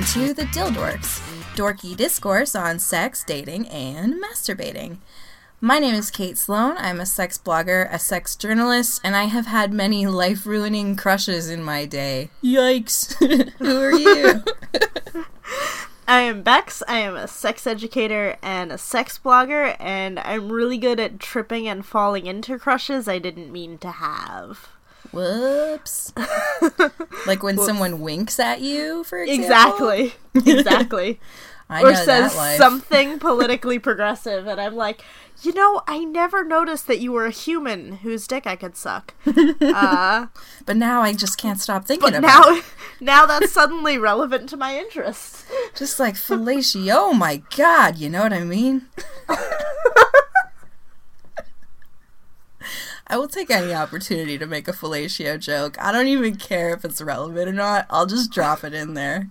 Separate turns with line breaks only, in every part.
Welcome to the Dildorks, dorky discourse on sex, dating, and masturbating. My name is Kate Sloan. I'm a sex blogger, a sex journalist, and I have had many life ruining crushes in my day. Yikes. Who are you?
I am Bex. I am a sex educator and a sex blogger, and I'm really good at tripping and falling into crushes I didn't mean to have.
Whoops. like when someone winks at you, for example?
Exactly. Exactly.
I
or says something politically progressive, and I'm like, you know, I never noticed that you were a human whose dick I could suck. Uh,
But now I just can't stop thinking about it.
now, now that's suddenly relevant to my interests.
Just like fellatio. Oh my god, you know what I mean? I will take any opportunity to make a fellatio joke. I don't even care if it's relevant or not. I'll just drop it in there.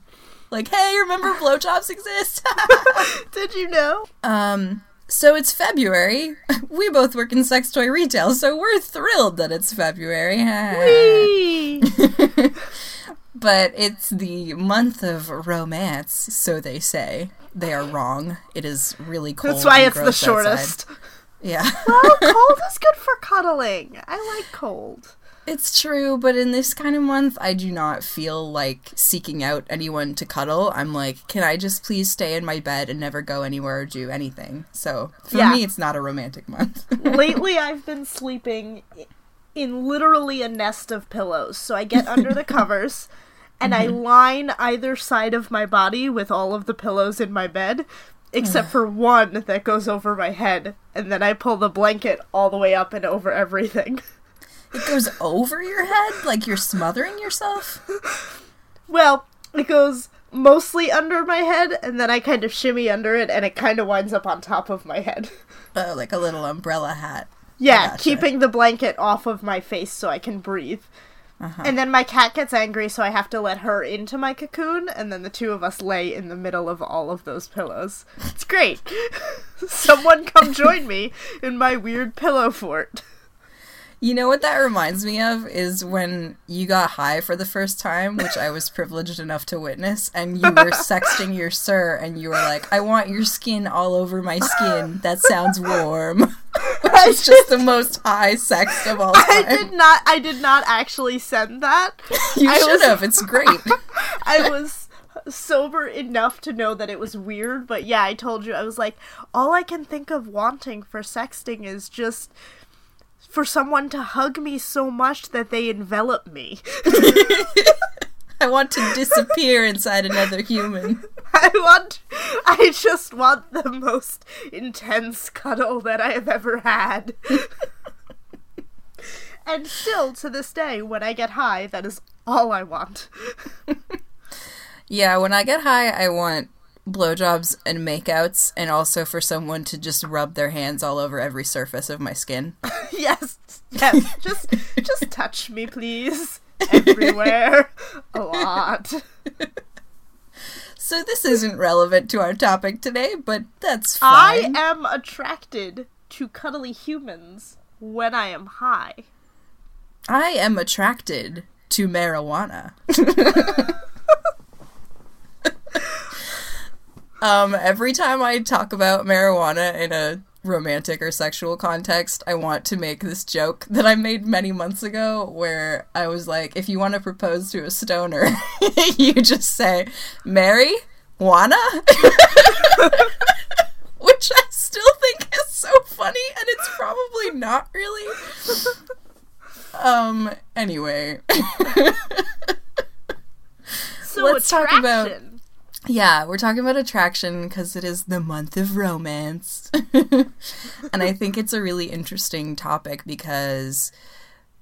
Like, hey, remember blowjobs exist?
Did you know?
um, so it's February. We both work in sex toy retail, so we're thrilled that it's February.
Whee!
but it's the month of romance, so they say. They are wrong. It is really cold.
That's why it's the
gross outside. Yeah.
Well, cold is good for cuddling. I like cold.
It's true, but in this kind of month, I do not feel like seeking out anyone to cuddle. I'm like, can I just please stay in my bed and never go anywhere or do anything? So for
Yeah.
me, it's not a romantic month.
Lately, I've been sleeping in literally a nest of pillows. So I get under the covers and I mm-hmm. line either side of my body with all of the pillows in my bed, except for one that goes over my head. And then I pull the blanket all the way up and over everything.
it goes over your head like you're smothering yourself.
Well, it goes mostly under my head, and then I kind of shimmy under it, and it kind of winds up on top of my head.
Oh, like a little umbrella hat.
Yeah,
Gotcha.
keeping the blanket off of my face so I can breathe.
Uh-huh.
And then my cat gets angry, so I have to let her into my cocoon, and then the two of us lay in the middle of all of those pillows. It's great. Someone come join me in my weird pillow fort.
You know what that reminds me of is when you got high for the first time, which I was privileged enough to witness, and you were sexting your sir, and you were like, "I want your skin all over my skin. That sounds warm." which
I
is just the most high sext of all
I did not. I did not actually send that.
You
I
should
was-
have. It's great.
I was sober enough to know that it was weird, but yeah, I told you I was like, all I can think of wanting for sexting is just for someone to hug me so much that they envelop me.
I want to disappear inside another human.
I want I just want the most intense cuddle that I have ever had. and still to this day when I get high, that is all I want.
Yeah, when I get high, I want blowjobs and makeouts, and also for someone to just rub their hands all over every surface of my skin.
yes, yes. Just, just touch me, please. Everywhere, a lot.
So this isn't relevant to our topic today, but that's fine.
I am attracted to cuddly humans when I am high.
I am attracted to marijuana. um, every time I talk about marijuana in a romantic or sexual context, I want to make this joke that I made many months ago where I was like, if you want to propose to a stoner, you just say, Mary, wanna? Which I still think is so funny, and it's probably not really. Um, anyway.
So
Let's talk about- Yeah, we're talking about attraction because it is the month of romance. and I think it's a really interesting topic because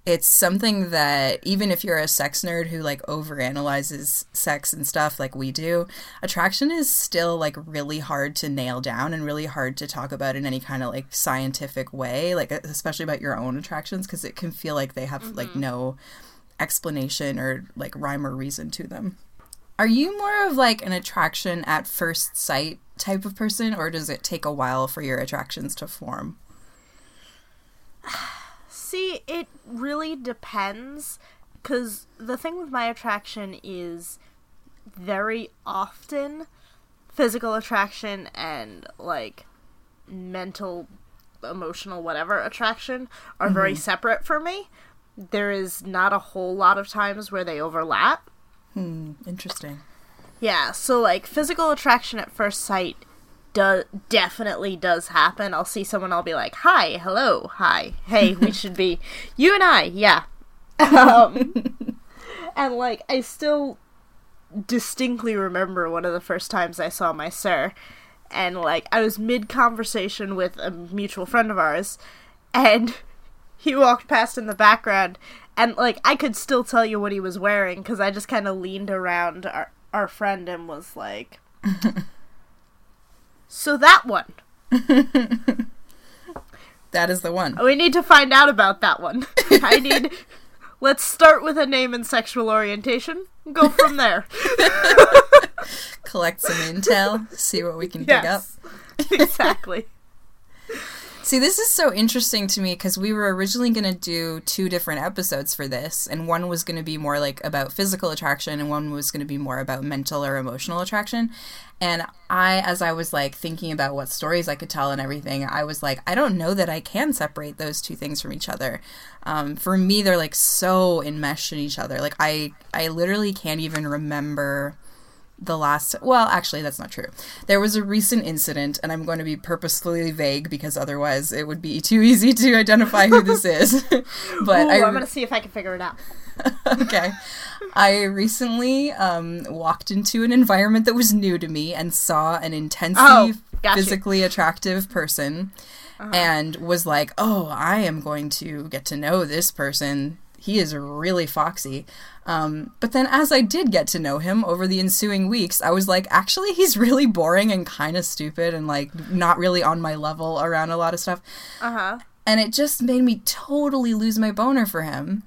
it's something that even if you're a sex nerd who like overanalyzes sex and stuff like we do, attraction is still like really hard to nail down and really hard to talk about in any kind of like scientific way, like especially about your own attractions because it can feel like they have like mm-hmm. no explanation or like rhyme or reason to them. Are you more of like an attraction at first sight type of person, or does it take a while for your attractions to form?
See, it really depends because the thing with my attraction is very often physical attraction and like mental, emotional, whatever attraction are very mm-hmm. separate for me. There is not a whole lot of times where they overlap.
Hmm, interesting.
Yeah, so like physical attraction at first sight do- definitely does happen. I'll see someone, I'll be like, "Hi, hello, hi, hey, we should be you and I, yeah." Um, and like, I still distinctly remember one of the first times I saw my sir, and like, I was mid conversation with a mutual friend of ours, and he walked past in the background, and like, I could still tell you what he was wearing because I just kind of leaned around our our friend and was like, "So that one."
That is the one.
We need to find out about that one. I need. Let's start with a name and sexual orientation. and Go from there.
Collect some intel, see what we can dig up.
exactly.
See, this is so interesting to me because we were originally going to do two different episodes for this, and one was going to be more like about physical attraction, and one was going to be more about mental or emotional attraction. And I, as I was like thinking about what stories I could tell and everything, I was like, I don't know that I can separate those two things from each other. Um, for me, they're like so enmeshed in each other. Like I, I literally can't even remember the last well actually that's not true there was a recent incident and i'm going to be purposefully vague because otherwise it would be too easy to identify who this is but
Ooh,
I,
I'm gonna see if I can figure it out.
okay i recently um, walked into an environment that was new to me and saw an intensely
Oh, you.
physically attractive person and was like oh i am going to get to know this person he is really foxy. Um, but then as i did get to know him over the ensuing weeks i was like actually he's really boring and kind of stupid and like not really on my level around a lot of stuff.
Uh huh.
and it just made me totally lose my boner for him.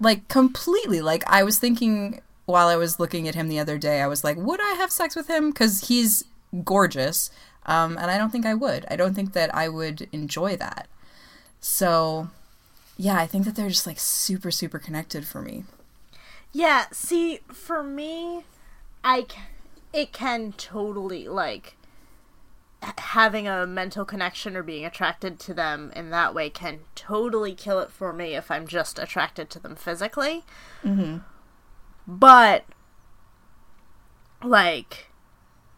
Like completely. Like i was thinking while i was looking at him the other day i was like would i have sex with him? Because he's gorgeous um, and i don't think i would. I don't think that i would enjoy that. So yeah i think that they're just like super super connected for me
Yeah. See, for me, I c- it can totally like having a mental connection or being attracted to them in that way can totally kill it for me if I'm just attracted to them physically.
mm-hmm.
But like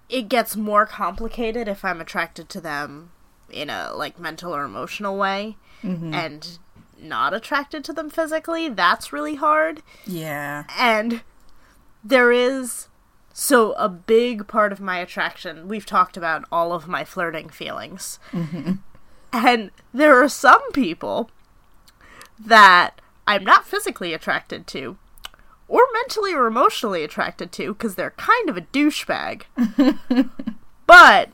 it gets more complicated if I'm attracted to them in a like mental or emotional way
Mm-hmm.
and not attracted to them physically. That's really hard.
yeah
And there is so a big part of my attraction. We've talked about all of my flirting feelings. Mm-hmm. And there are some people that I'm not physically attracted to or mentally or emotionally attracted to because they're kind of a douchebag. but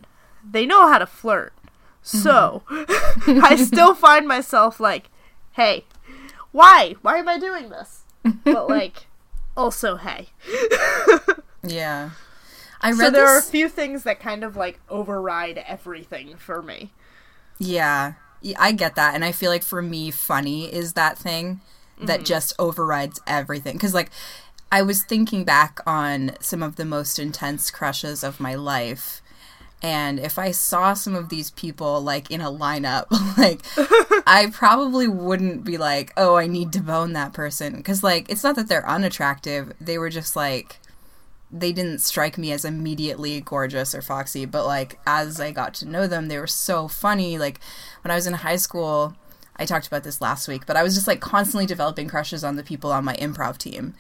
they know how to flirt. So mm-hmm. I still find myself like, hey, why? Why am I doing this? But like, also, hey.
yeah i
So
read
there are a few things that kind of like override everything for me.
Yeah, Yeah, I get that. And I feel like for me, funny is that thing that mm-hmm. just overrides everything. Because, like, I was thinking back on some of the most intense crushes of my life. And if I saw some of these people, like, in a lineup, like, I probably wouldn't be like, oh, I need to bone that person. Because, like, it's not that they're unattractive. They were just, like, they didn't strike me as immediately gorgeous or foxy, but like as I got to know them, they were so funny. Like when I was in high school, I talked about this last week, but I was just like constantly developing crushes on the people on my improv team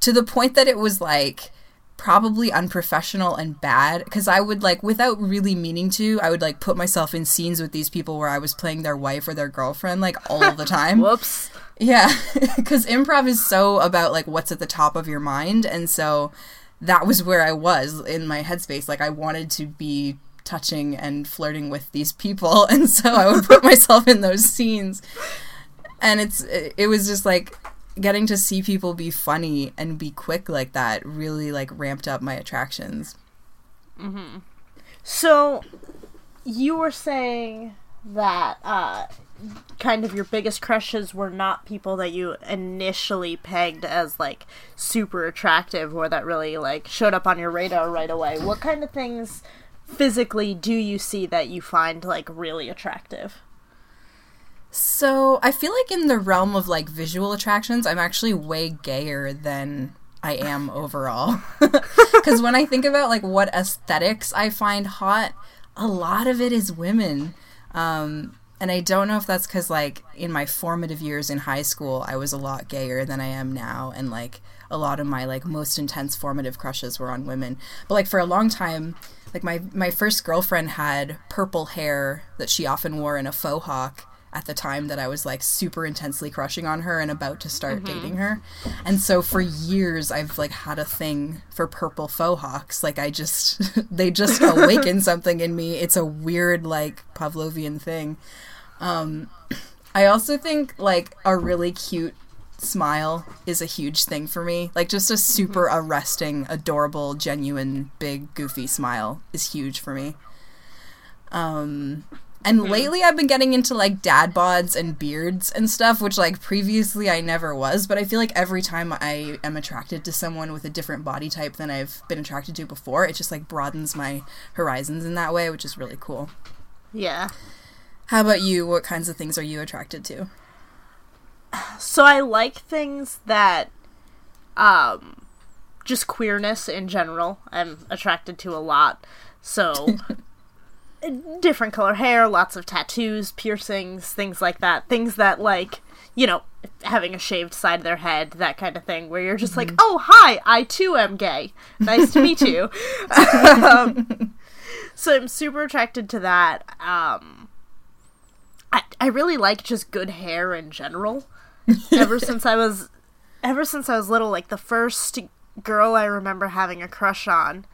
to the point that it was like probably unprofessional and bad because I would like without really meaning to, I would like put myself in scenes with these people where I was playing their wife or their girlfriend like all the time.
Whoops.
Yeah, because improv is so about like what's at the top of your mind, and so that was where I was in my headspace. Like I wanted to be touching and flirting with these people, and so I would put myself in those scenes, and it's it was just like getting to see people be funny and be quick like that really like ramped up my attractions.
So you were saying that uh kind of your biggest crushes were not people that you initially pegged as like super attractive or that really like showed up on your radar right away. What kind of things physically do you see that you find like really attractive?
So I feel like in the realm of like visual attractions, I'm actually way gayer than I am overall. Because when I think about like what aesthetics I find hot, a lot of it is women. Um, and I don't know if that's because like in my formative years in high school, I was a lot gayer than I am now, and like a lot of my like most intense formative crushes were on women. But like for a long time, like my my first girlfriend had purple hair that she often wore in a faux hawk at the time that I was like super intensely crushing on her and about to start mm-hmm. dating her. And so for years I've like had a thing for purple faux hawks. Like I just they just awaken something in me. It's a weird like Pavlovian thing. Um I also think like a really cute smile is a huge thing for me. Like just a super mm-hmm. arresting, adorable, genuine, big, goofy smile is huge for me. Um and mm-hmm. lately I've been getting into like dad bods and beards and stuff, which like previously I never was, but I feel like every time I am attracted to someone with a different body type than I've been attracted to before, it just like broadens my horizons in that way, which is really cool.
Yeah.
How about you? What kinds of things are you attracted to?
So I like things that um just queerness in general. I'm attracted to a lot. So different color hair, lots of tattoos, piercings, things like that. Things that like, you know, having a shaved side of their head, that kind of thing, where you're just mm-hmm. like, oh, hi, I too am gay. Nice to meet you. um, so I'm super attracted to that. Um, I, I really like just good hair in general. ever since I was, ever since I was little, like the first girl I remember having a crush on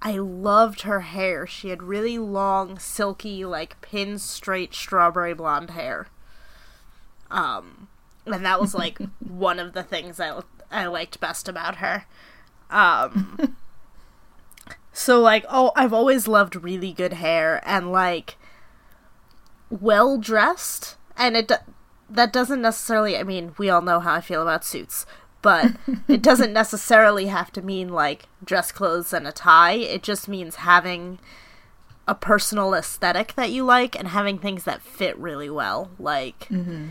I loved her hair. She had really long, silky, like pin straight strawberry blonde hair. Um, and that was like one of the things I I liked best about her. Um, so like, oh, I've always loved really good hair and like well dressed, and it that doesn't necessarily. I mean, we all know how I feel about suits, but it doesn't necessarily have to mean like dress clothes and a tie. It just means having a personal aesthetic that you like and having things that fit really well, like mm-hmm.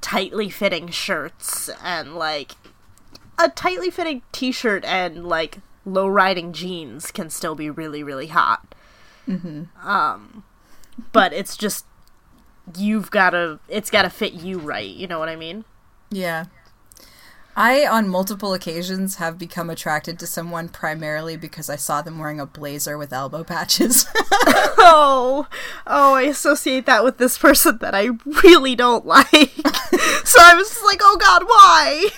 tightly fitting shirts and like a tightly fitting t-shirt and like low riding jeans can still be really really hot. Mm-hmm. Um, but it's just you've got to it's got to fit you right. You know what I mean?
Yeah. I, on multiple occasions, have become attracted to someone primarily because I saw them wearing a blazer with elbow patches.
oh, oh, I associate that with this person that I really don't like. so I was just like, oh god, why?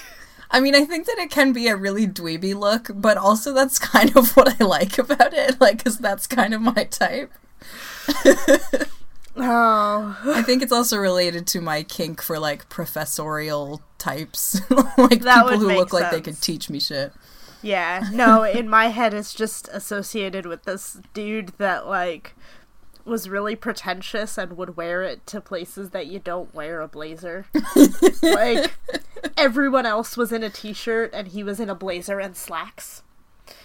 I mean, I think that it can be a really dweeby look, but also that's kind of what I like about it, like, because that's kind of my type.
Oh.
I think it's also related to my kink for like professorial types. like
that
people who look
sense.
like they could teach me shit.
Yeah. No, in my head it's just associated with this dude that like was really pretentious and would wear it to places that you don't wear a blazer. like everyone else was in a t-shirt and he was in a blazer and slacks.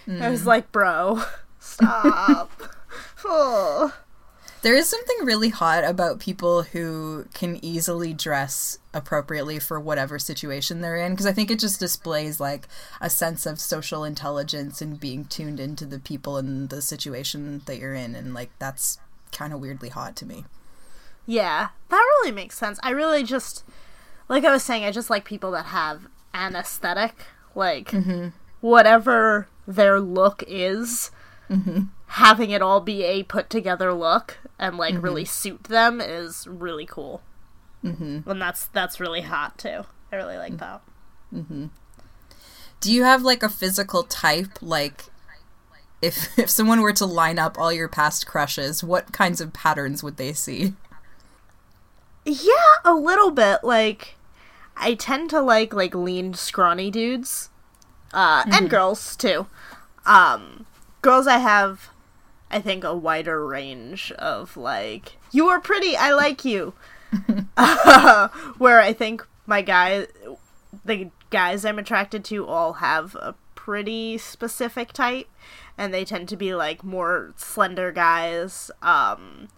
Mm. I was mm. like, "Bro, stop." oh.
There is something really hot about people who can easily dress appropriately for whatever situation they're in because I think it just displays like a sense of social intelligence and being tuned into the people and the situation that you're in and like that's kind of weirdly hot to me.
Yeah, that really makes sense. I really just like I was saying I just like people that have an aesthetic like mm-hmm. whatever their look is. Mm-hmm having it all be a put together look and like mm-hmm. really suit them is really cool. Mm-hmm. And that's that's really hot too. I really like that. Mm-hmm.
Do you have like a physical type? Like, if if someone were to line up all your past crushes, what kinds of patterns would they see?
Yeah, a little bit. Like, I tend to like like lean, scrawny dudes, uh, and mm-hmm. girls too. Um, girls I have I think a wider range of like you are pretty, I like you. uh, where I think my guy, the guys I'm attracted to, all have a pretty specific type, and they tend to be like more slender guys. Um,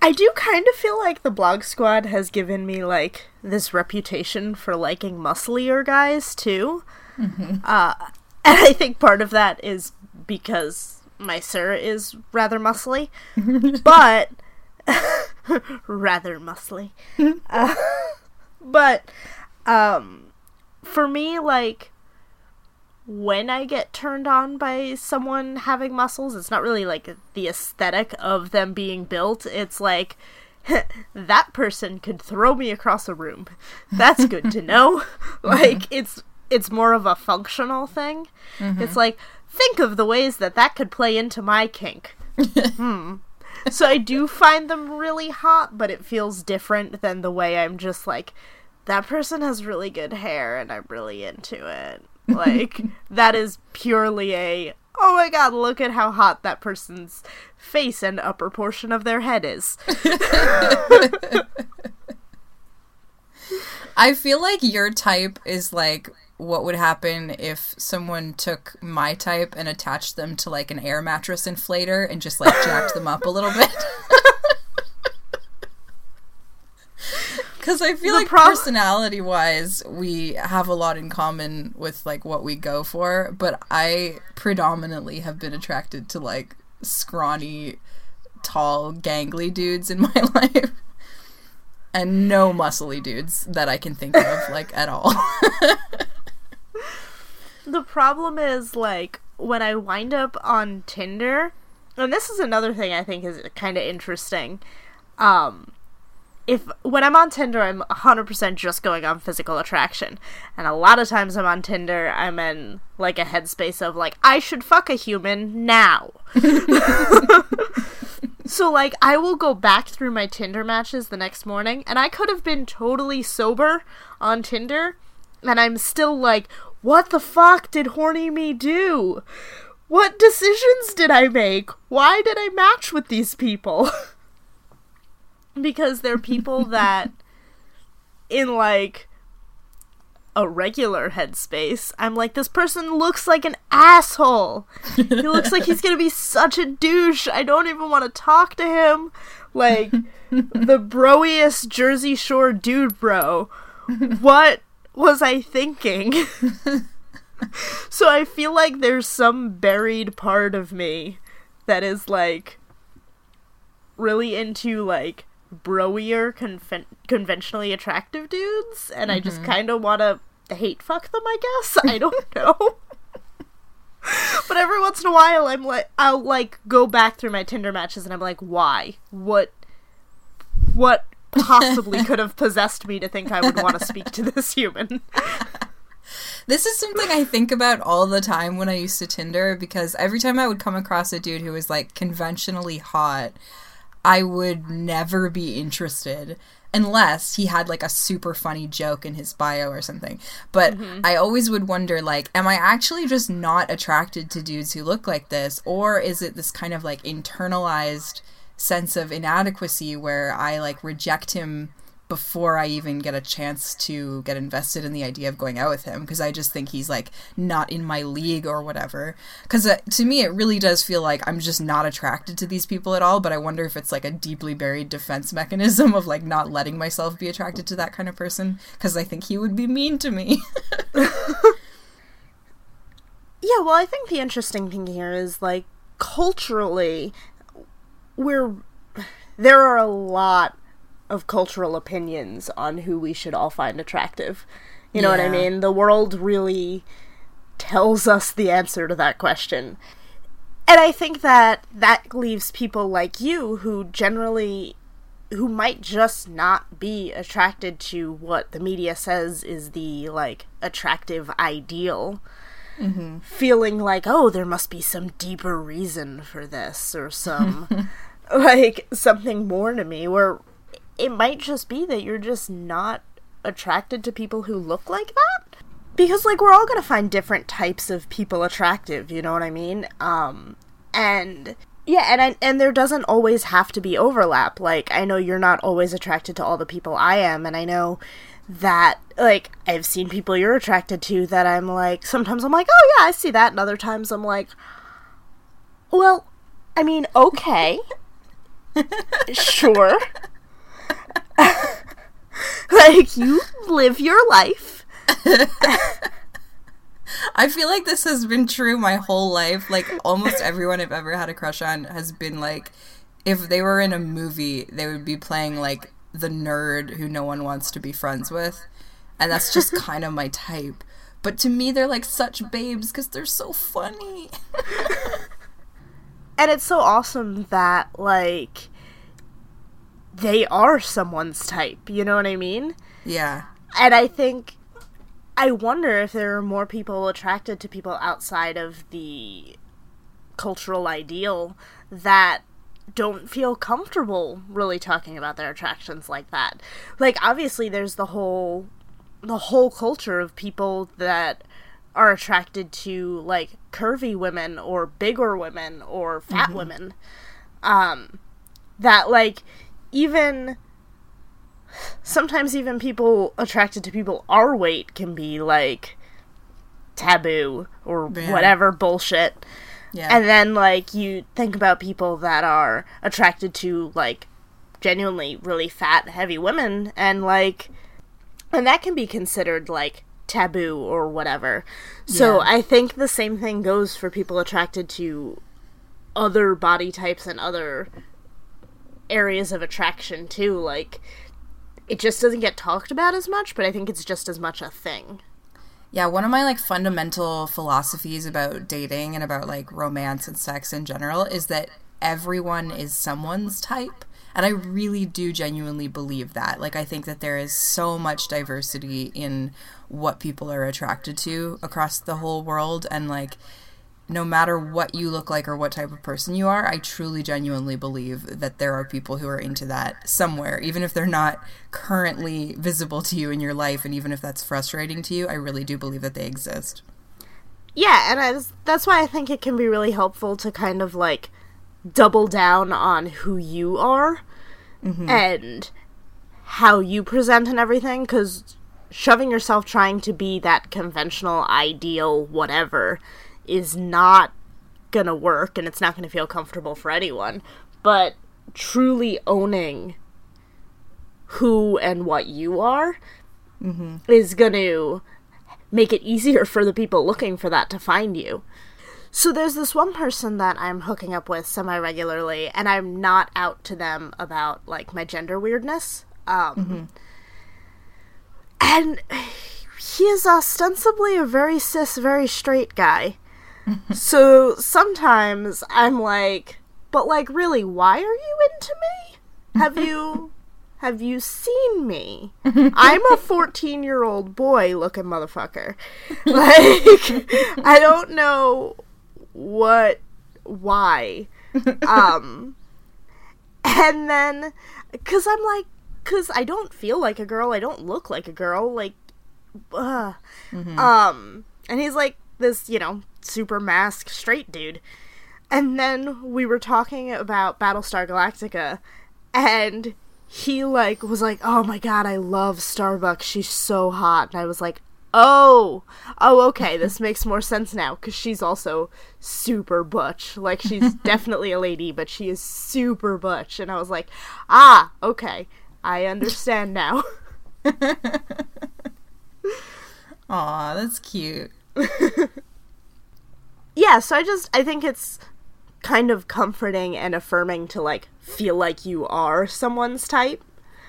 I do kind of feel like the blog squad has given me like this reputation for liking musclier guys too. Mm-hmm. Uh, and I think part of that is because my sir is rather muscly, but rather muscly. Uh, but um, for me, like when I get turned on by someone having muscles, it's not really like the aesthetic of them being built. It's like that person could throw me across a room. That's good to know. like it's it's more of a functional thing. Mm-hmm. It's like think of the ways that that could play into my kink. hmm. So I do find them really hot, but it feels different than the way I'm just like that person has really good hair and I'm really into it. Like that is purely a oh my god, look at how hot that person's face and upper portion of their head is.
I feel like your type is like what would happen if someone took my type and attached them to like an air mattress inflator and just like jacked them up a little bit. Because I feel the like personality wise, we have a lot in common with like what we go for, but I predominantly have been attracted to like scrawny, tall, gangly dudes in my life. And no muscly dudes that I can think of, like, at all.
the problem is like when I wind up on Tinder, and this is another thing I think is kind of interesting. Um, if when I'm on Tinder, I'm 100% just going on physical attraction. And a lot of times I'm on Tinder, I'm in like a headspace of like, I should fuck a human now. so, like, I will go back through my Tinder matches the next morning, and I could have been totally sober on Tinder, and I'm still like, what the fuck did horny me do? What decisions did I make? Why did I match with these people? because they're people that in like a regular headspace, I'm like, this person looks like an asshole. he looks like he's gonna be such a douche. I don't even want to talk to him. Like the broiest Jersey Shore dude, bro. What was I thinking? so I feel like there's some buried part of me that is like really into like broier conven- conventionally attractive dudes and mm-hmm. I just mm-hmm. kind of want to hate fuck them, I guess. I don't know. but every once in a while I'm like I'll like go back through my Tinder matches and I'm like why? What what possibly could have possessed me to think I would want to speak to this human.
This is something I think about all the time when I used to Tinder because every time I would come across a dude who was like conventionally hot, I would never be interested unless he had like a super funny joke in his bio or something. But mm-hmm. I always would wonder like am I actually just not attracted to dudes who look like this or is it this kind of like internalized sense of inadequacy where I like reject him before I even get a chance to get invested in the idea of going out with him because I just think he's like not in my league or whatever. Because uh, to me, it really does feel like I'm just not attracted to these people at all. But I wonder if it's like a deeply buried defense mechanism of like not letting myself be attracted to that kind of person because I think he would be mean to me.
yeah, well, I think the interesting thing here is like culturally, we're there are a lot of cultural opinions on who we should all find attractive. You know yeah. what I mean? The world really tells us the answer to that question. And I think that that leaves people like you who generally who might just not be attracted to what the media says is the like attractive ideal mm-hmm. feeling like oh there must be some deeper reason for this or some like something more to me where it might just be that you're just not attracted to people who look like that because like we're all going to find different types of people attractive you know what i mean um and Yeah, and I, and there doesn't always have to be overlap. Like I know you're not always attracted to all the people I am, and I know that like I've seen people you're attracted to that I'm like sometimes I'm like, "Oh yeah, I see that." And other times I'm like, "Well, I mean, okay. Sure." like you live your life.
I feel like this has been true my whole life. Like almost everyone I've ever had a crush on has been like if they were in a movie, they would be playing like the nerd who no one wants to be friends with. And that's just kind of my type. But to me they're like such babes cuz they're so funny.
and it's so awesome that like they are someone's type, you know what I mean?
Yeah.
And I think I wonder if there are more people attracted to people outside of the cultural ideal that don't feel comfortable really talking about their attractions like that. Like obviously there's the whole the whole culture of people that are attracted to like curvy women or bigger women or fat mm-hmm. women. Um that like even sometimes even people attracted to people our weight can be like taboo or yeah. whatever bullshit. Yeah. And then like you think about people that are attracted to like genuinely really fat heavy women and like and that can be considered like taboo or whatever. So yeah. I think the same thing goes for people attracted to other body types and other areas of attraction too. Like it just doesn't get talked about as much, but I think it's just as much a thing.
Yeah, one of my like fundamental philosophies about dating and about like romance and sex in general is that everyone is someone's type. And I really do genuinely believe that. Like I think that there is so much diversity in what people are attracted to across the whole world and like no matter what you look like or what type of person you are, I truly genuinely believe that there are people who are into that somewhere, even if they're not currently visible to you in your life, and even if that's frustrating to you, I really do believe that they exist.
Yeah, and I, that's why I think it can be really helpful to kind of like double down on who you are mm-hmm. and how you present and everything, because shoving yourself trying to be that conventional, ideal, whatever is not gonna work and it's not gonna feel comfortable for anyone. But truly owning who and what you are mm-hmm. is gonna make it easier for the people looking for that to find you. So there's this one person that I'm hooking up with semi regularly, and I'm not out to them about like my gender weirdness. Um, mm-hmm. And he is ostensibly a very cis, very straight guy so sometimes I'm like, but like really, why are you into me? Have you have you seen me? I'm a 14 year old boy looking motherfucker. Like, I don't know what, why. Um, and then, cause I'm like, cause I don't feel like a girl, I don't look like a girl, like, uh. Mm-hmm. Um, and he's like this, you know, super masc straight dude. And then we were talking about Battlestar Galactica and he like was like, "Oh my god, I love Starbucks. She's so hot." And I was like, "Oh. Oh, okay. This makes more sense now cuz she's also super butch. Like she's definitely a lady, but she is super butch." And I was like, "Ah, okay. I understand now."
Aw, that's cute
yeah, so I just I think it's kind of comforting and affirming to like feel like you are someone's type.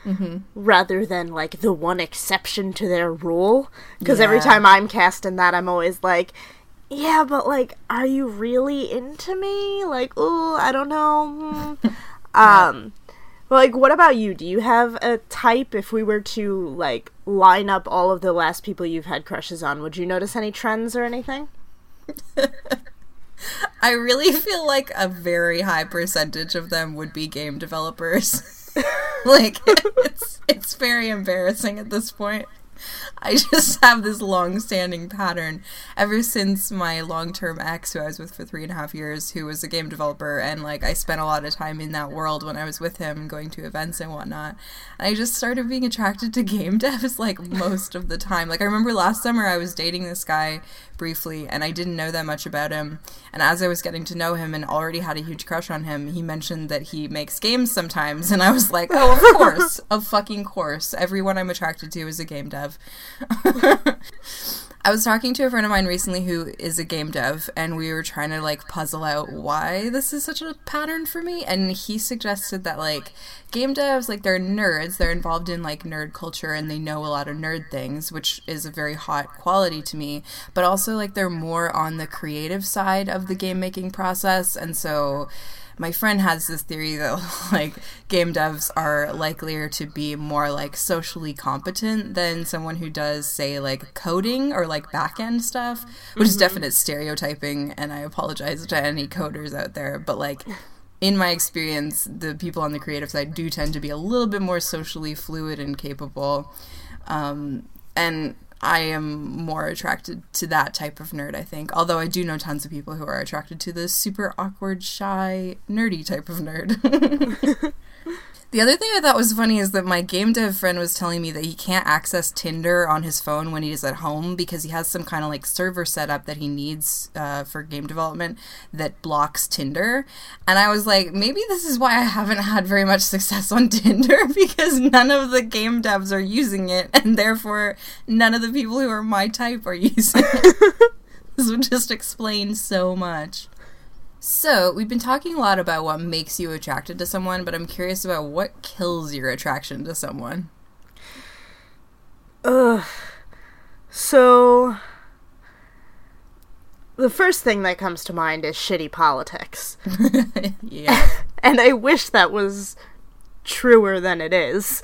Mm-hmm. Rather than like the one exception to their rule. Because yeah. every time I'm cast in that, I'm always like, yeah, but like, are you really into me? Like, oh, I don't know. Hmm. um, like, what about you? Do you have a type? If we were to like line up all of the last people you've had crushes on, would you notice any trends or anything?
I really feel like a very high percentage of them would be game developers. like it's it's very embarrassing at this point. I just have this long standing pattern ever since my long term ex, who I was with for three and a half years, who was a game developer. And like, I spent a lot of time in that world when I was with him, going to events and whatnot. And I just started being attracted to game devs like most of the time. Like, I remember last summer I was dating this guy briefly and I didn't know that much about him. And as I was getting to know him and already had a huge crush on him, he mentioned that he makes games sometimes. And I was like, oh, of course, of fucking course. Everyone I'm attracted to is a game dev. I was talking to a friend of mine recently who is a game dev, and we were trying to like puzzle out why this is such a pattern for me. And he suggested that like game devs, like they're nerds, they're involved in like nerd culture, and they know a lot of nerd things, which is a very hot quality to me. But also like they're more on the creative side of the game making process, and so my friend has this theory that like game devs are likelier to be more like socially competent than someone who does say like coding or like back end stuff, which mm-hmm. is definite stereotyping and I apologize to any coders out there, but like in my experience, the people on the creative side do tend to be a little bit more socially fluid and capable. Um, and I am more attracted to that type of nerd, I think. Although I do know tons of people who are attracted to the super awkward, shy, nerdy type of nerd. The other thing I thought was funny is that my game dev friend was telling me that he can't access Tinder on his phone when he's at home because he has some kind of like server setup that he needs uh, for game development that blocks Tinder. And I was like, maybe this is why I haven't had very much success on Tinder because none of the game devs are using it, and therefore none of the people who are my type are using it. this would just explain so much. So, we've been talking a lot about what makes you attracted to someone, but I'm curious about what kills your attraction to someone.
Ugh. So, the first thing that comes to mind is shitty politics. yeah. and I wish that was truer than it is.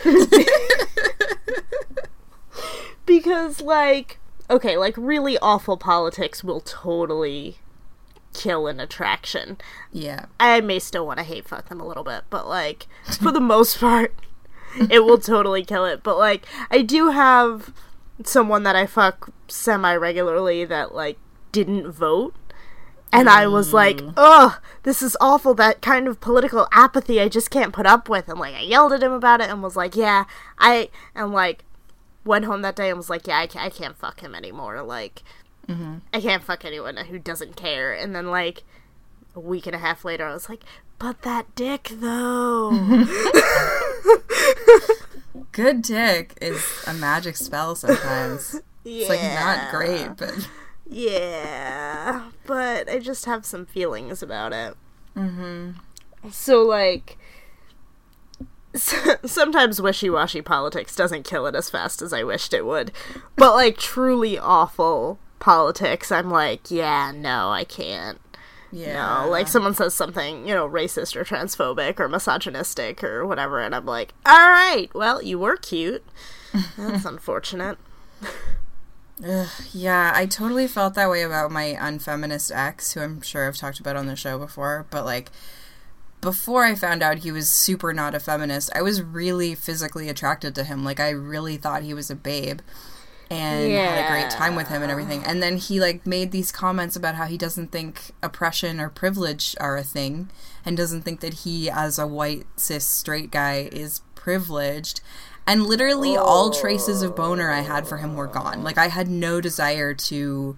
because, like, okay, like, really awful politics will totally kill an attraction.
Yeah.
I may still want to hate fuck them a little bit, but like for the most part, it will totally kill it. But like I do have someone that I fuck semi regularly that like didn't vote. And I was like, mm. ugh, this is awful. That kind of political apathy I just can't put up with. And like, I yelled at him about it and was like, yeah, I, and like, went home that day and was like, yeah, I, I can't fuck him anymore. Like, Mm-hmm. I can't fuck anyone who doesn't care. And then like a week and a half later, I was like, but that dick though.
Good dick is a magic spell sometimes. yeah. It's like not great, but
yeah, but I just have some feelings about it. Mm-hmm. So like. sometimes wishy-washy politics doesn't kill it as fast as I wished it would. But like truly awful politics, I'm like, yeah, no, I can't. Yeah. No, like someone says something, you know, racist or transphobic or misogynistic or whatever, and I'm like, all right, well, you were cute. That's unfortunate.
Ugh, yeah, I totally felt that way about my unfeminist ex, who I'm sure I've talked about on the show before, but like before I found out he was super not a feminist, I was really physically attracted to him. Like I really thought he was a babe and yeah. had a great time with him and everything. And then he like made these comments about how he doesn't think oppression or privilege are a thing and doesn't think that he as a white cis straight guy is privileged. And literally oh. all traces of boner I had for him were gone. Like I had no desire to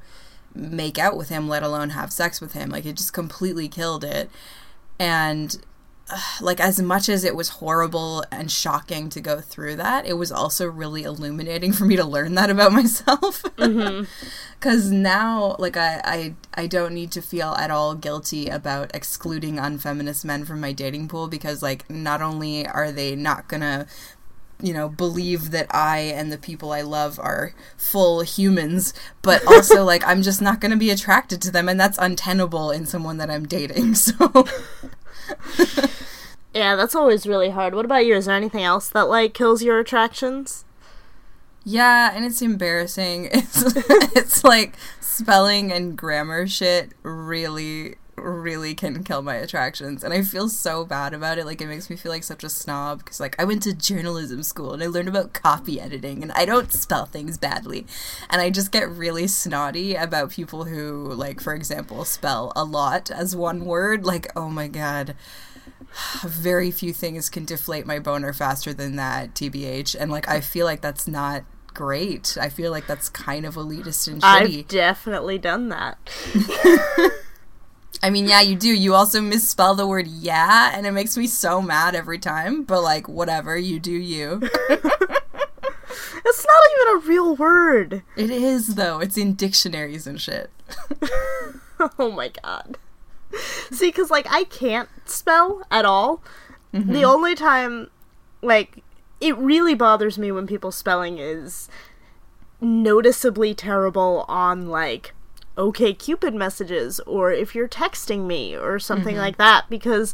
make out with him, let alone have sex with him. Like it just completely killed it. And like as much as it was horrible and shocking to go through that it was also really illuminating for me to learn that about myself because mm-hmm. now like I, I i don't need to feel at all guilty about excluding unfeminist men from my dating pool because like not only are they not gonna you know believe that i and the people i love are full humans but also like i'm just not going to be attracted to them and that's untenable in someone that i'm dating so
yeah, that's always really hard. What about you? Is there anything else that like kills your attractions?
Yeah, and it's embarrassing. It's it's like spelling and grammar shit really really can kill my attractions and I feel so bad about it like it makes me feel like such a snob cuz like I went to journalism school and I learned about copy editing and I don't spell things badly and I just get really snotty about people who like for example spell a lot as one word like oh my god very few things can deflate my boner faster than that tbh and like I feel like that's not great. I feel like that's kind of elitist and shitty.
I've definitely done that.
I mean, yeah, you do. You also misspell the word yeah, and it makes me so mad every time. But like, whatever, you do you.
it's not even a real word.
It is though. It's in dictionaries and shit.
oh my god. See, because like I can't spell at all. Mm-hmm. The only time, like, it really bothers me when people's spelling is noticeably terrible on like OkCupid messages or if you're texting me or something mm-hmm. like that because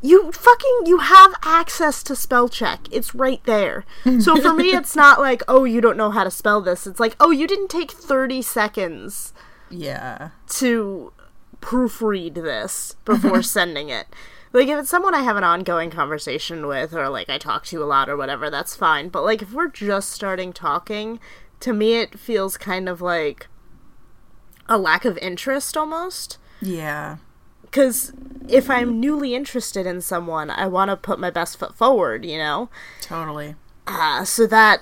you fucking you have access to spell check. It's right there. So for me it's not like, "Oh, you don't know how to spell this." It's like, "Oh, you didn't take 30 seconds."
Yeah.
to proofread this before sending it. Like if it's someone I have an ongoing conversation with or like I talk to a lot or whatever, that's fine. But like if we're just starting talking, to me it feels kind of like a lack of interest almost.
Yeah.
Cuz if I'm newly interested in someone, I want to put my best foot forward, you know?
Totally.
Uh, so that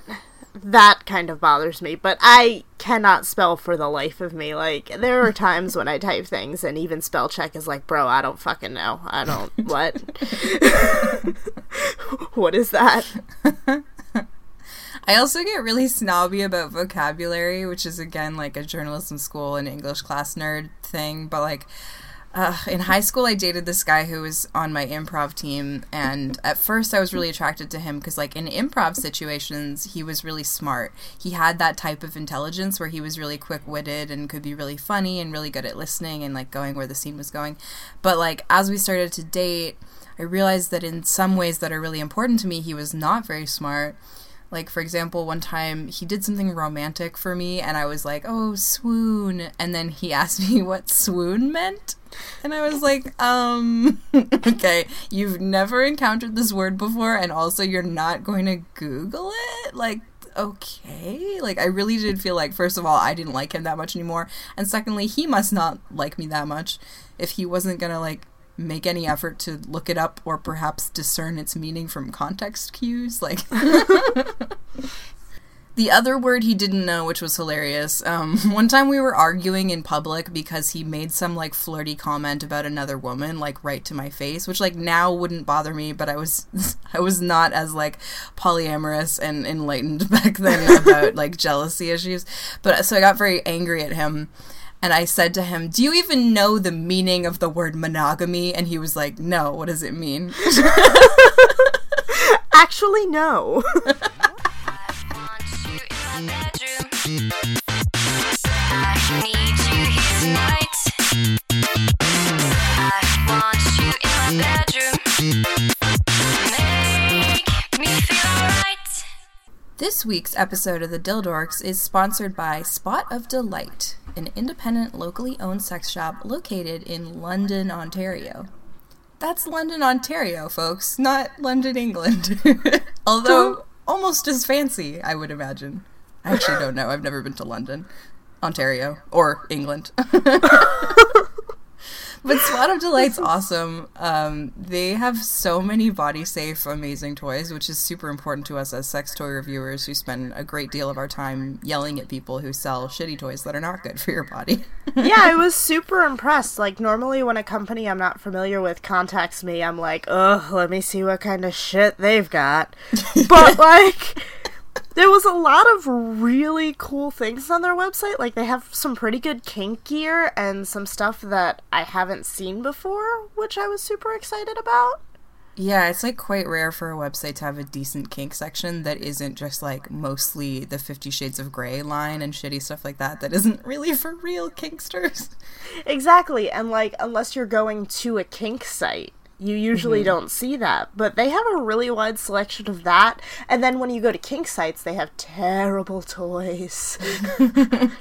that kind of bothers me, but I cannot spell for the life of me. Like there are times when I type things and even spell check is like, "Bro, I don't fucking know. I don't what? what is that?"
I also get really snobby about vocabulary, which is again like a journalism school and English class nerd thing, but like uh, in high school, I dated this guy who was on my improv team, and at first, I was really attracted to him because, like, in improv situations, he was really smart. He had that type of intelligence where he was really quick witted and could be really funny and really good at listening and, like, going where the scene was going. But, like, as we started to date, I realized that in some ways that are really important to me, he was not very smart. Like, for example, one time he did something romantic for me, and I was like, oh, swoon. And then he asked me what swoon meant. And I was like, um, okay, you've never encountered this word before, and also you're not going to Google it? Like, okay. Like, I really did feel like, first of all, I didn't like him that much anymore. And secondly, he must not like me that much if he wasn't gonna, like, make any effort to look it up or perhaps discern its meaning from context cues. Like, the other word he didn't know, which was hilarious. Um, one time we were arguing in public because he made some like flirty comment about another woman, like right to my face, which like now wouldn't bother me, but I was I was not as like polyamorous and enlightened back then about like jealousy issues. But so I got very angry at him. And I said to him, Do you even know the meaning of the word monogamy? And he was like, No, what does it mean?
Actually, no.
This week's episode of the Dildorks is sponsored by Spot of Delight, an independent, locally owned sex shop located in London, Ontario. That's London, Ontario, folks, not London, England. Although almost as fancy, I would imagine. I actually don't know. I've never been to London, Ontario, or England. but Spot of Delight's awesome. Um, they have so many body safe, amazing toys, which is super important to us as sex toy reviewers who spend a great deal of our time yelling at people who sell shitty toys that are not good for your body.
yeah, I was super impressed. Like, normally when a company I'm not familiar with contacts me, I'm like, ugh, let me see what kind of shit they've got. But, like, there was a lot of really cool things on their website. Like they have some pretty good kink gear and some stuff that I haven't seen before, which I was super excited about.
Yeah, it's like quite rare for a website to have a decent kink section that isn't just like mostly the 50 shades of gray line and shitty stuff like that that isn't really for real kinksters.
Exactly. And like unless you're going to a kink site, you usually mm-hmm. don't see that, but they have a really wide selection of that. And then when you go to kink sites, they have terrible toys.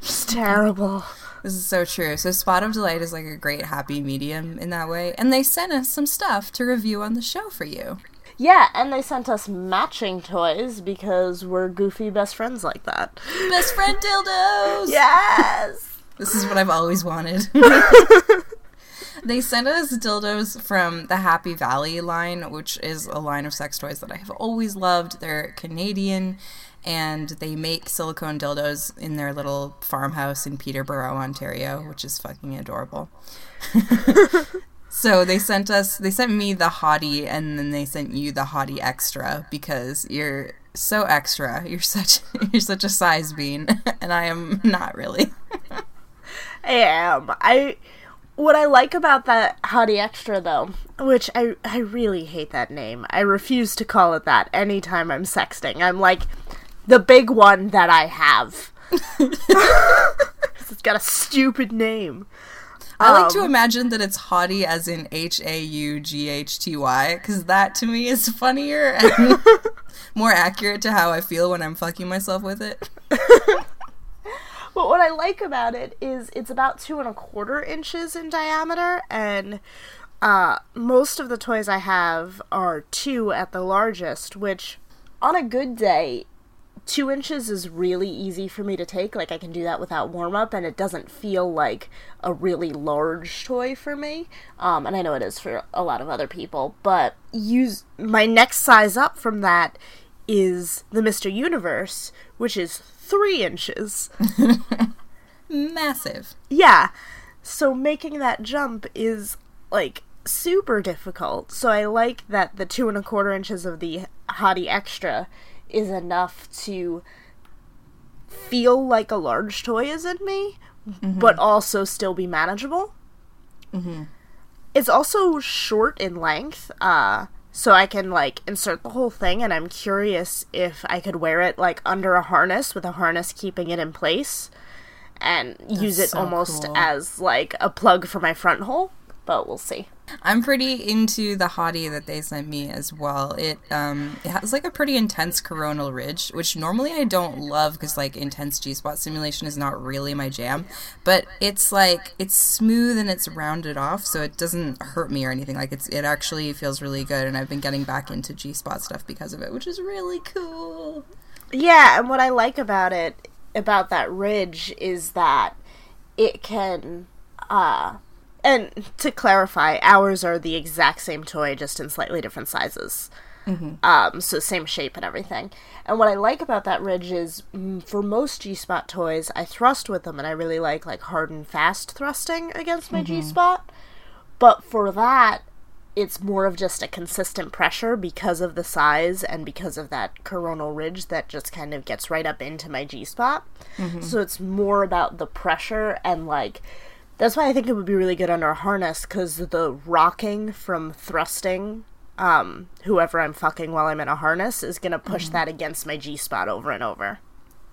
Just terrible.
This is so true. So Spot of Delight is like a great happy medium in that way. And they sent us some stuff to review on the show for you.
Yeah, and they sent us matching toys because we're goofy best friends like that.
Best friend dildos!
Yes!
This is what I've always wanted. they sent us dildos from the Happy Valley line, which is a line of sex toys that I have always loved. They're Canadian and they make silicone dildos in their little farmhouse in Peterborough, Ontario, which is fucking adorable. so they sent us they sent me the hottie and then they sent you the hottie extra because you're so extra. You're such you're such a size bean and I am not really.
I am. I what I like about that Hottie Extra though, which I I really hate that name. I refuse to call it that anytime I'm sexting. I'm like the big one that I have. it's got a stupid name.
I like to
Um,
imagine that it's hottie as in H A U G H T Y because that to me is funnier and more accurate to how I feel when I'm fucking myself with it.
But what I like about it is it's about two and a quarter inches in diameter, and uh, most of the toys I have are two at the largest, which on a good day, two inches is really easy for me to take. Like, I can do that without warm up, and it doesn't feel like a really large toy for me. Um, and I know it is for a lot of other people, but use my next size up from that is the Mr. Universe, which is three inches.
Massive.
Yeah. So making that jump is like super difficult. So I like that the two and a quarter inches of the Hottie Extra is enough to feel like a large toy is in me, but also still be manageable. It's also short in length, uh, so I can like insert the whole thing, and I'm curious if I could wear it like under a harness with a harness keeping it in place and use it
so
almost
cool.
as like a plug for my front hole. But we'll see.
I'm pretty into the hottie that they sent me as well. It um it has like a pretty intense coronal ridge, which normally I don't love because like intense G spot simulation is not really my jam. But it's like it's smooth and it's rounded off, so it doesn't hurt me or anything. Like it's it actually feels really good, and I've been getting back into G spot stuff because of it, which is really cool.
Yeah, and what I like about it, about that ridge, is that it can, uh, and to clarify, ours are the exact same toy, just in slightly different sizes. Um, so same shape and everything. And what I like about that ridge is, mm, for most G spot toys, I thrust with them, and I really like like hard and fast thrusting against my G spot. But for that, it's more of just a consistent pressure because of the size and because of that coronal ridge that just kind of gets right up into my G spot. So it's more about the pressure and like that's why I think it would be really good under a harness because the rocking from thrusting um, whoever I'm fucking while I'm in a harness is gonna push that against my G spot over and over.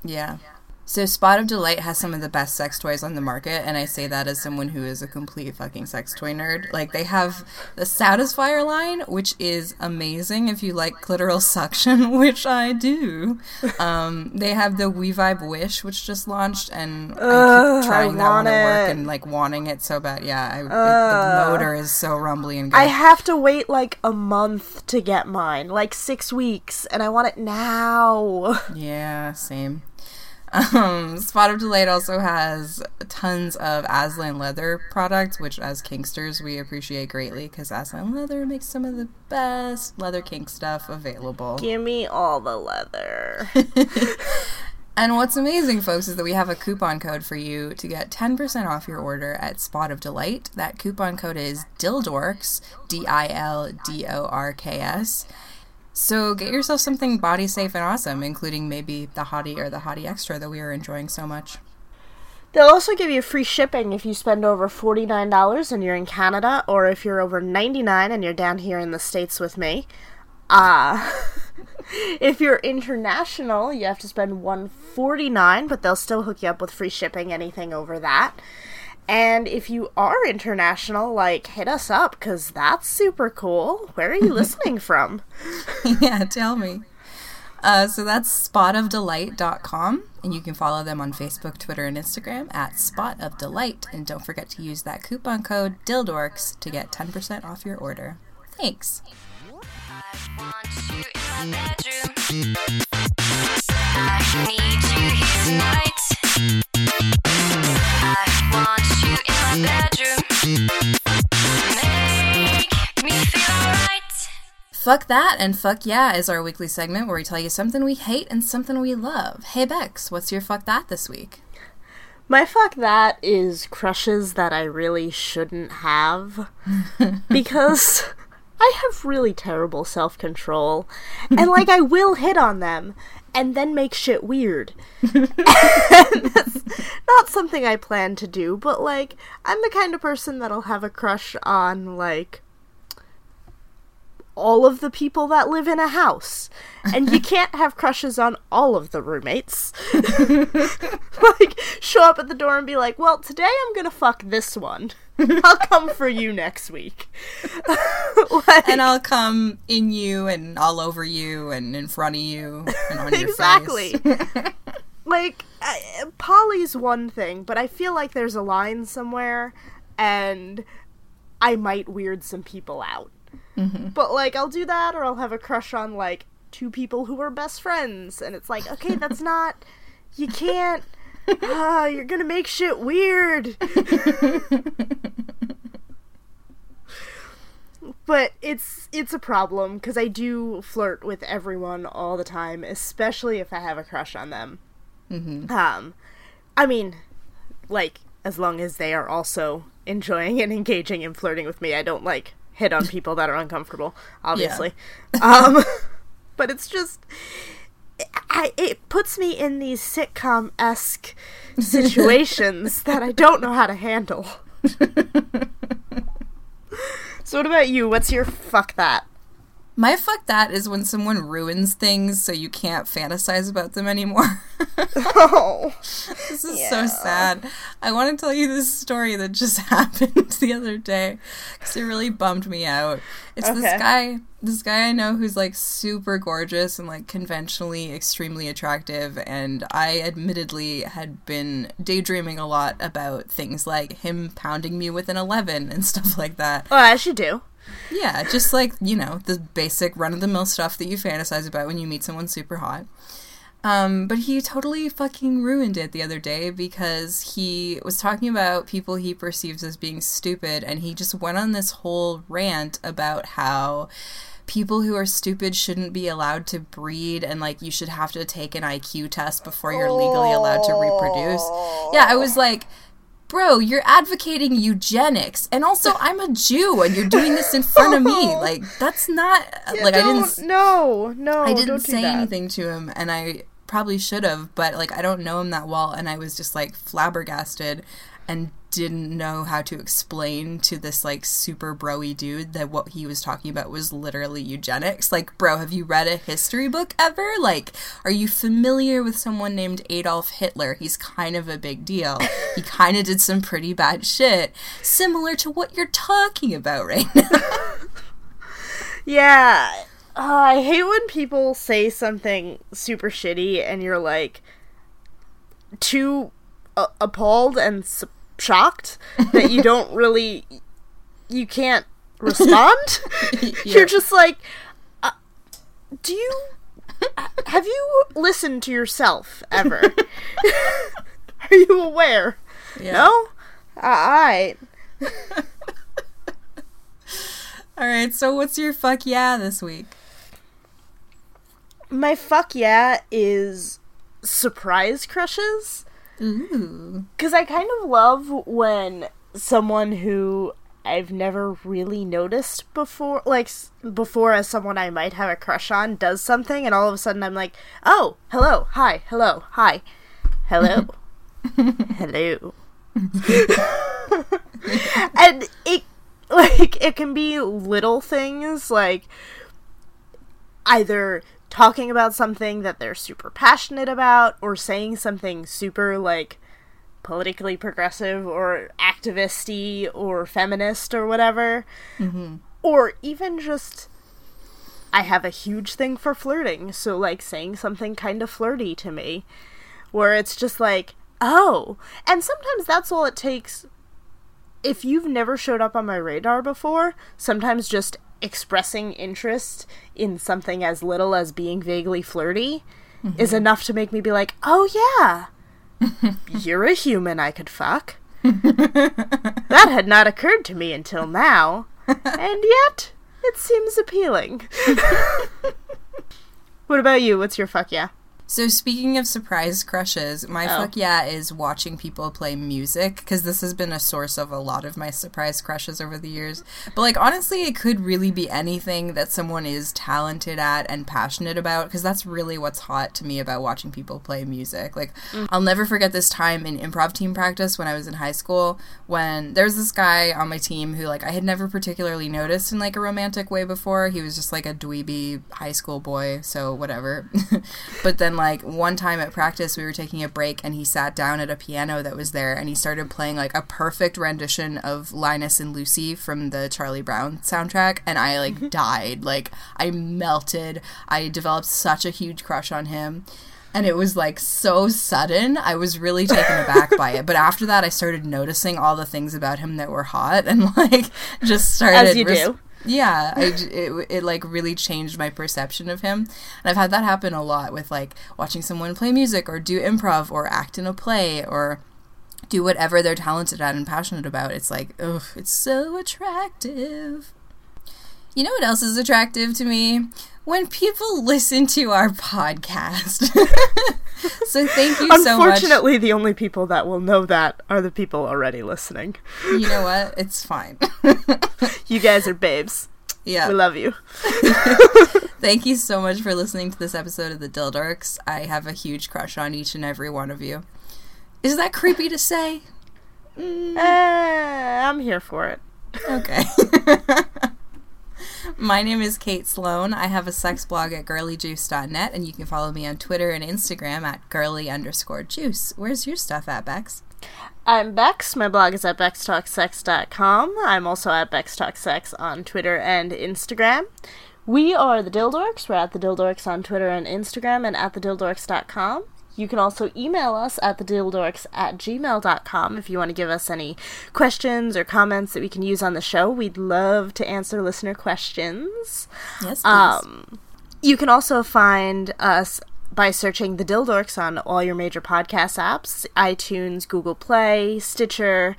Yeah. So Spot of Delight has some of the best sex toys on the market, and I say that as someone who is a complete fucking sex toy nerd. Like they have the Satisfyer line, which is amazing if you like clitoral suction, which I do. Um, they have the We Vibe Wish, which just launched, and I keep trying
I
that one at work
it.
and like wanting it so bad. Yeah, I, it- the motor is so rumbly and good.
I have to wait like a month to get mine, like six weeks, and I want it now.
Yeah, same. Um, Spot of Delight also has tons of Aslan leather products, which as kinksters we appreciate greatly because Aslan leather makes some of the best leather kink stuff available.
Give me all the leather.
And what's amazing, folks, is that we have a coupon code for you to get 10% off your order at Spot of Delight. That coupon code is DILDORKS, D I L D O R K S. So get yourself something body safe and awesome, including maybe the Hottie or the Hottie Extra that we are enjoying so much.
They'll also give you free shipping if you spend over $49 and you're in Canada, or if you're over 99 and you're down here in the States with me. Uh, if you're international, you have to spend 149 but they'll still hook you up with free shipping anything over that. And if you are international, like, hit us up, because that's super cool. Where are you listening from?
yeah, tell me. Uh, so that's spotofdelight.com. And you can follow them on Facebook, Twitter, and Instagram at Spot of Delight. And don't forget to use that coupon code DILDORKS to get 10% off your order. Thanks. Fuck That and Fuck Yeah is our weekly segment where we tell you something we hate and something we love. Hey Bex, what's your Fuck That this week?
My fuck that is crushes that I really shouldn't have. because I have really terrible self control. And like I will hit on them and then make shit weird. that's not something I plan to do, but like I'm the kind of person that'll have a crush on like all of the people that live in a house. And you can't have crushes on all of the roommates. like, show up at the door and be like, well, today I'm gonna fuck this one. I'll come for you next week.
like, and I'll come in you and all over you and in front of you and on your
exactly. like, I, poly's one thing, but I feel like there's a line somewhere and I might weird some people out. Mm-hmm. But like I'll do that or I'll have a crush on like two people who are best friends and it's like, okay, that's not you can't uh, you're gonna make shit weird. but it's it's a problem because I do flirt with everyone all the time, especially if I have a crush on them. Mm-hmm. Um, I mean, like as long as they are also enjoying and engaging and flirting with me, I don't like hit on people that are uncomfortable, obviously. Yeah. Um, but it's just. I, it puts me in these sitcom esque situations that I don't know how to handle. so, what about you? What's your fuck that?
My fuck that is when someone ruins things so you can't fantasize about them anymore. oh, this is yeah. so sad. I want to tell you this story that just happened the other day because it really bummed me out. It's okay. this guy, this guy I know who's like super gorgeous and like conventionally extremely attractive, and I admittedly had been daydreaming a lot about things like him pounding me with an eleven and stuff like that.
Well, as you do.
Yeah, just like, you know, the basic run of the mill stuff that you fantasize about when you meet someone super hot. Um, but he totally fucking ruined it the other day because he was talking about people he perceives as being stupid, and he just went on this whole rant about how people who are stupid shouldn't be allowed to breed and like you should have to take an IQ test before you're legally allowed to reproduce. Yeah, I was like, bro, you're advocating eugenics, and also I'm a Jew, and you're doing this in front of me. Like that's not like I didn't.
No, no,
I didn't say anything to him, and I probably should have, but like I don't know him that well, and I was just like flabbergasted and didn't know how to explain to this like super broy dude that what he was talking about was literally eugenics. Like, bro, have you read a history book ever? Like, are you familiar with someone named Adolf Hitler? He's kind of a big deal. he kind of did some pretty bad shit, similar to what you're talking about right now.
yeah. Uh, I hate when people say something super shitty and you're like too uh, appalled and su- shocked that you don't really you can't respond. yeah. You're just like, uh, do you have you listened to yourself ever? Are you aware? Yeah. No. All right.
All right. So, what's your fuck yeah this week?
My fuck yeah is surprise crushes. Because I kind of love when someone who I've never really noticed before, like before as someone I might have a crush on, does something, and all of a sudden I'm like, oh, hello, hi, hello, hi, hello, hello. and it, like, it can be little things, like either talking about something that they're super passionate about or saying something super like politically progressive or activisty or feminist or whatever mm-hmm. or even just i have a huge thing for flirting so like saying something kind of flirty to me where it's just like, oh. And sometimes that's all it takes. If you've never showed up on my radar before, sometimes just expressing interest in something as little as being vaguely flirty mm-hmm. is enough to make me be like, oh yeah, you're a human I could fuck. that had not occurred to me until now, and yet it seems appealing. what about you? What's your fuck yeah?
So speaking of surprise crushes, my oh. fuck yeah is watching people play music because this has been a source of a lot of my surprise crushes over the years. But like honestly, it could really be anything that someone is talented at and passionate about because that's really what's hot to me about watching people play music. Like mm. I'll never forget this time in improv team practice when I was in high school when there was this guy on my team who like I had never particularly noticed in like a romantic way before. He was just like a dweeby high school boy, so whatever. but then like one time at practice we were taking a break and he sat down at a piano that was there and he started playing like a perfect rendition of Linus and Lucy from the Charlie Brown soundtrack and I like mm-hmm. died. Like I melted. I developed such a huge crush on him and it was like so sudden. I was really taken aback by it. But after that, I started noticing all the things about him that were hot, and like just started.
As you res- do
yeah I, it, it like really changed my perception of him. And i've had that happen a lot with like watching someone play music or do improv or act in a play or do whatever they're talented at and passionate about. It's like oh it's so attractive you know what else is attractive to me when people listen to our podcast. so thank you so
much. Unfortunately, the only people that will know that are the people already listening.
You know what? It's fine.
you guys are babes. Yeah. We love you.
Thank you so much for listening to this episode of the Dildorks. I have a huge crush on each and every one of you. Is that creepy to say?
Mm. Uh, I'm here for it.
Okay. My name is Kate Sloan. I have a sex blog at girlyjuice.net, and you can follow me on Twitter and Instagram at girly underscore juice. Where's your stuff at, Bex?
I'm Bex. My blog is at bextalksex.com. I'm also at bextalksex on Twitter and Instagram. We are the Dildorks. We're at the Dildorks on Twitter and Instagram and at thedildorks.com. You can also email us at thedildorks at gmail.com if you want to give us any questions or comments that we can use on the show. We'd love to answer listener questions.
Yes, please. Um,
you can also find us by searching the Dildorks on all your major podcast apps iTunes, Google Play, Stitcher,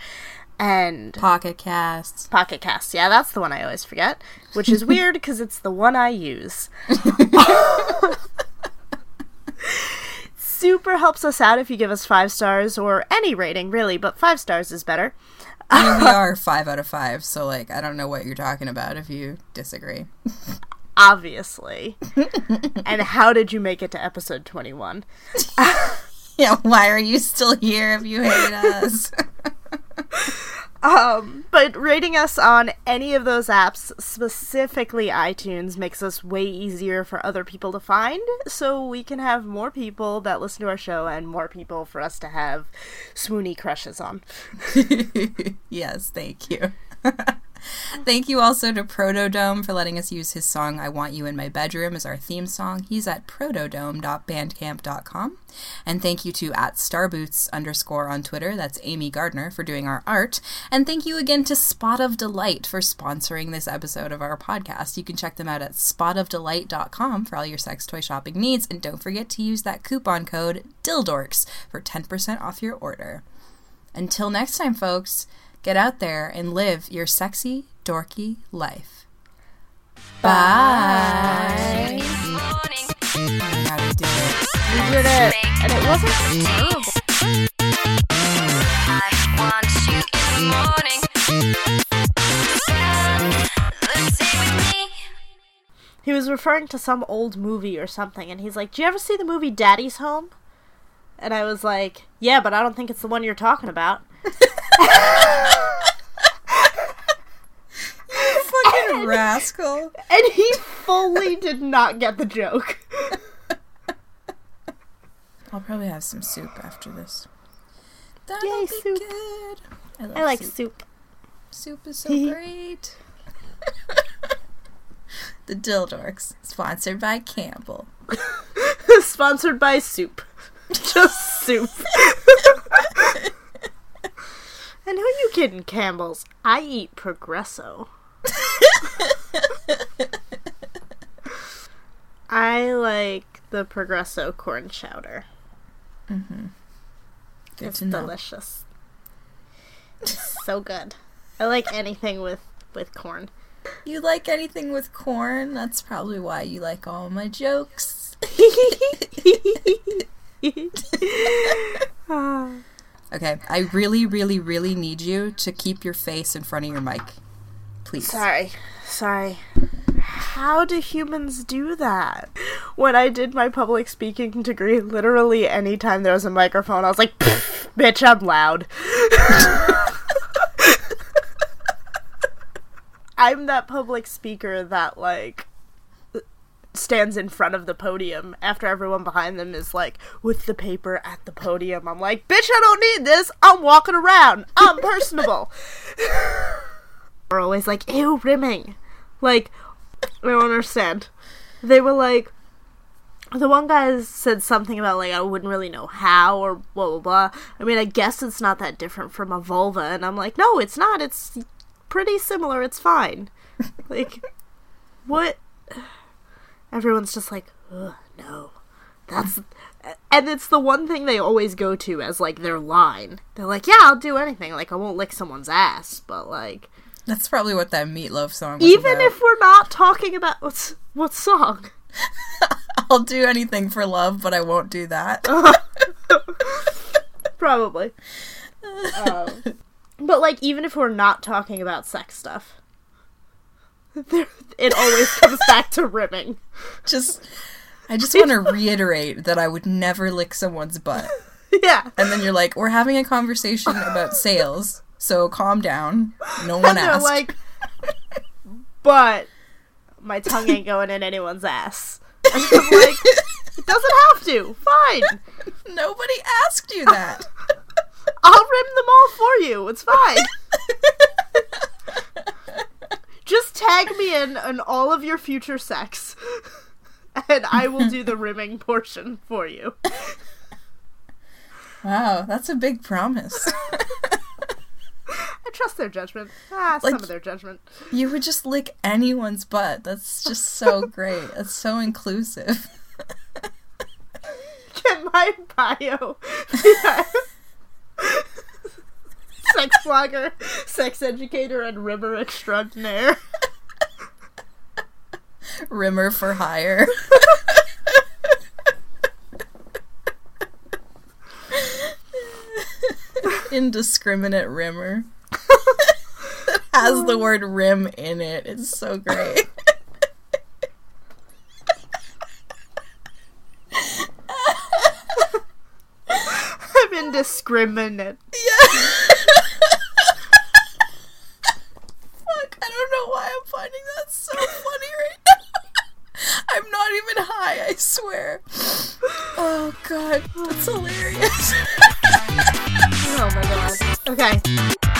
and
Pocket Casts.
Pocket Casts, yeah, that's the one I always forget, which is weird because it's the one I use. super helps us out if you give us five stars or any rating, really, but five stars is better.
I mean, we are five out of five, so like I don't know what you're talking about if you disagree.
Obviously. and how did you make it to episode 21?
yeah, why are you still here if you hate us?
Um, but rating us on any of those apps, specifically iTunes, makes us way easier for other people to find. So we can have more people that listen to our show and more people for us to have swoony crushes on.
yes, thank you. Thank you also to Protodome for letting us use his song I Want You in My Bedroom as our theme song. He's at protodome.bandcamp.com. And thank you to at starboots underscore on Twitter, that's Amy Gardner, for doing our art. And thank you again to Spot of Delight for sponsoring this episode of our podcast. You can check them out at spotofdelight.com for all your sex toy shopping needs. And don't forget to use that coupon code DILDORKS for 10% off your order. Until next time, folks. Get out there and live your sexy, dorky life. Bye.
Bye. we it. We did it. And it wasn't terrible. He was referring to some old movie or something, and he's like, Do you ever see the movie Daddy's Home? And I was like, Yeah, but I don't think it's the one you're talking about.
you fucking rascal.
And he fully did not get the joke.
I'll probably have some soup after this. That'll Yay, be soup. good.
I, I like soup. soup.
Soup is so great. the Dildorks, sponsored by Campbell.
sponsored by soup. Just soup. and who you kidding, Campbell's? I eat Progresso. I like the Progresso corn chowder. Mm-hmm.
Good
it's delicious. It's so good. I like anything with with corn.
You like anything with corn? That's probably why you like all my jokes.
Ah.
Okay, I really, really, really need you to keep your face in front of your mic. Please.
Sorry. Sorry. How do humans do that? When I did my public speaking degree, literally anytime there was a microphone, I was like, bitch, I'm loud. I'm that public speaker that, like, stands in front of the podium after everyone behind them is like with the paper at the podium. I'm like, bitch, I don't need this. I'm walking around. I'm personable. We're always like, ew, rimming. Like, I don't understand. They were like, the one guy said something about like I wouldn't really know how or blah blah blah. I mean, I guess it's not that different from a vulva, and I'm like, no, it's not. It's pretty similar. It's fine. like, what? Everyone's just like, Ugh, no, that's. And it's the one thing they always go to as like their line. They're like, yeah, I'll do anything. Like, I won't lick someone's ass, but like,
That's probably what that Meat Loaf song was
even
about.
if we're not talking about what's what song.
I'll do anything for love, but I won't do that.
Probably. um, but like, even if we're not talking about sex stuff, it always comes back to rimming.
just I just want to reiterate that I would never lick someone's butt.
Yeah.
And then you're like, "We're having a conversation about sales." So calm down. No one
And
asked.
like, but my tongue ain't going in anyone's ass. And I'm like, it doesn't have to. Fine.
Nobody asked you that.
I'll rim them all for you. It's fine. Just tag me in on all of your future sex, and I will do the rimming portion for you.
wow, that's a big promise.
I trust their judgment. Ah,
Like-
some of their judgment.
you would just lick anyone's butt. That's just so great. That's so inclusive.
Get my bio. Yeah. sex blogger, sex educator, and river extraordinaire.
Rimmer for hire. Indiscriminate rimmer. Has the word rim in it. It's so great.
I'm indiscriminate.
Yeah. Fuck, I don't know why I'm finding that so funny right now. I'm not even high, I swear. Oh god, that's hilarious.
Oh my god. Okay.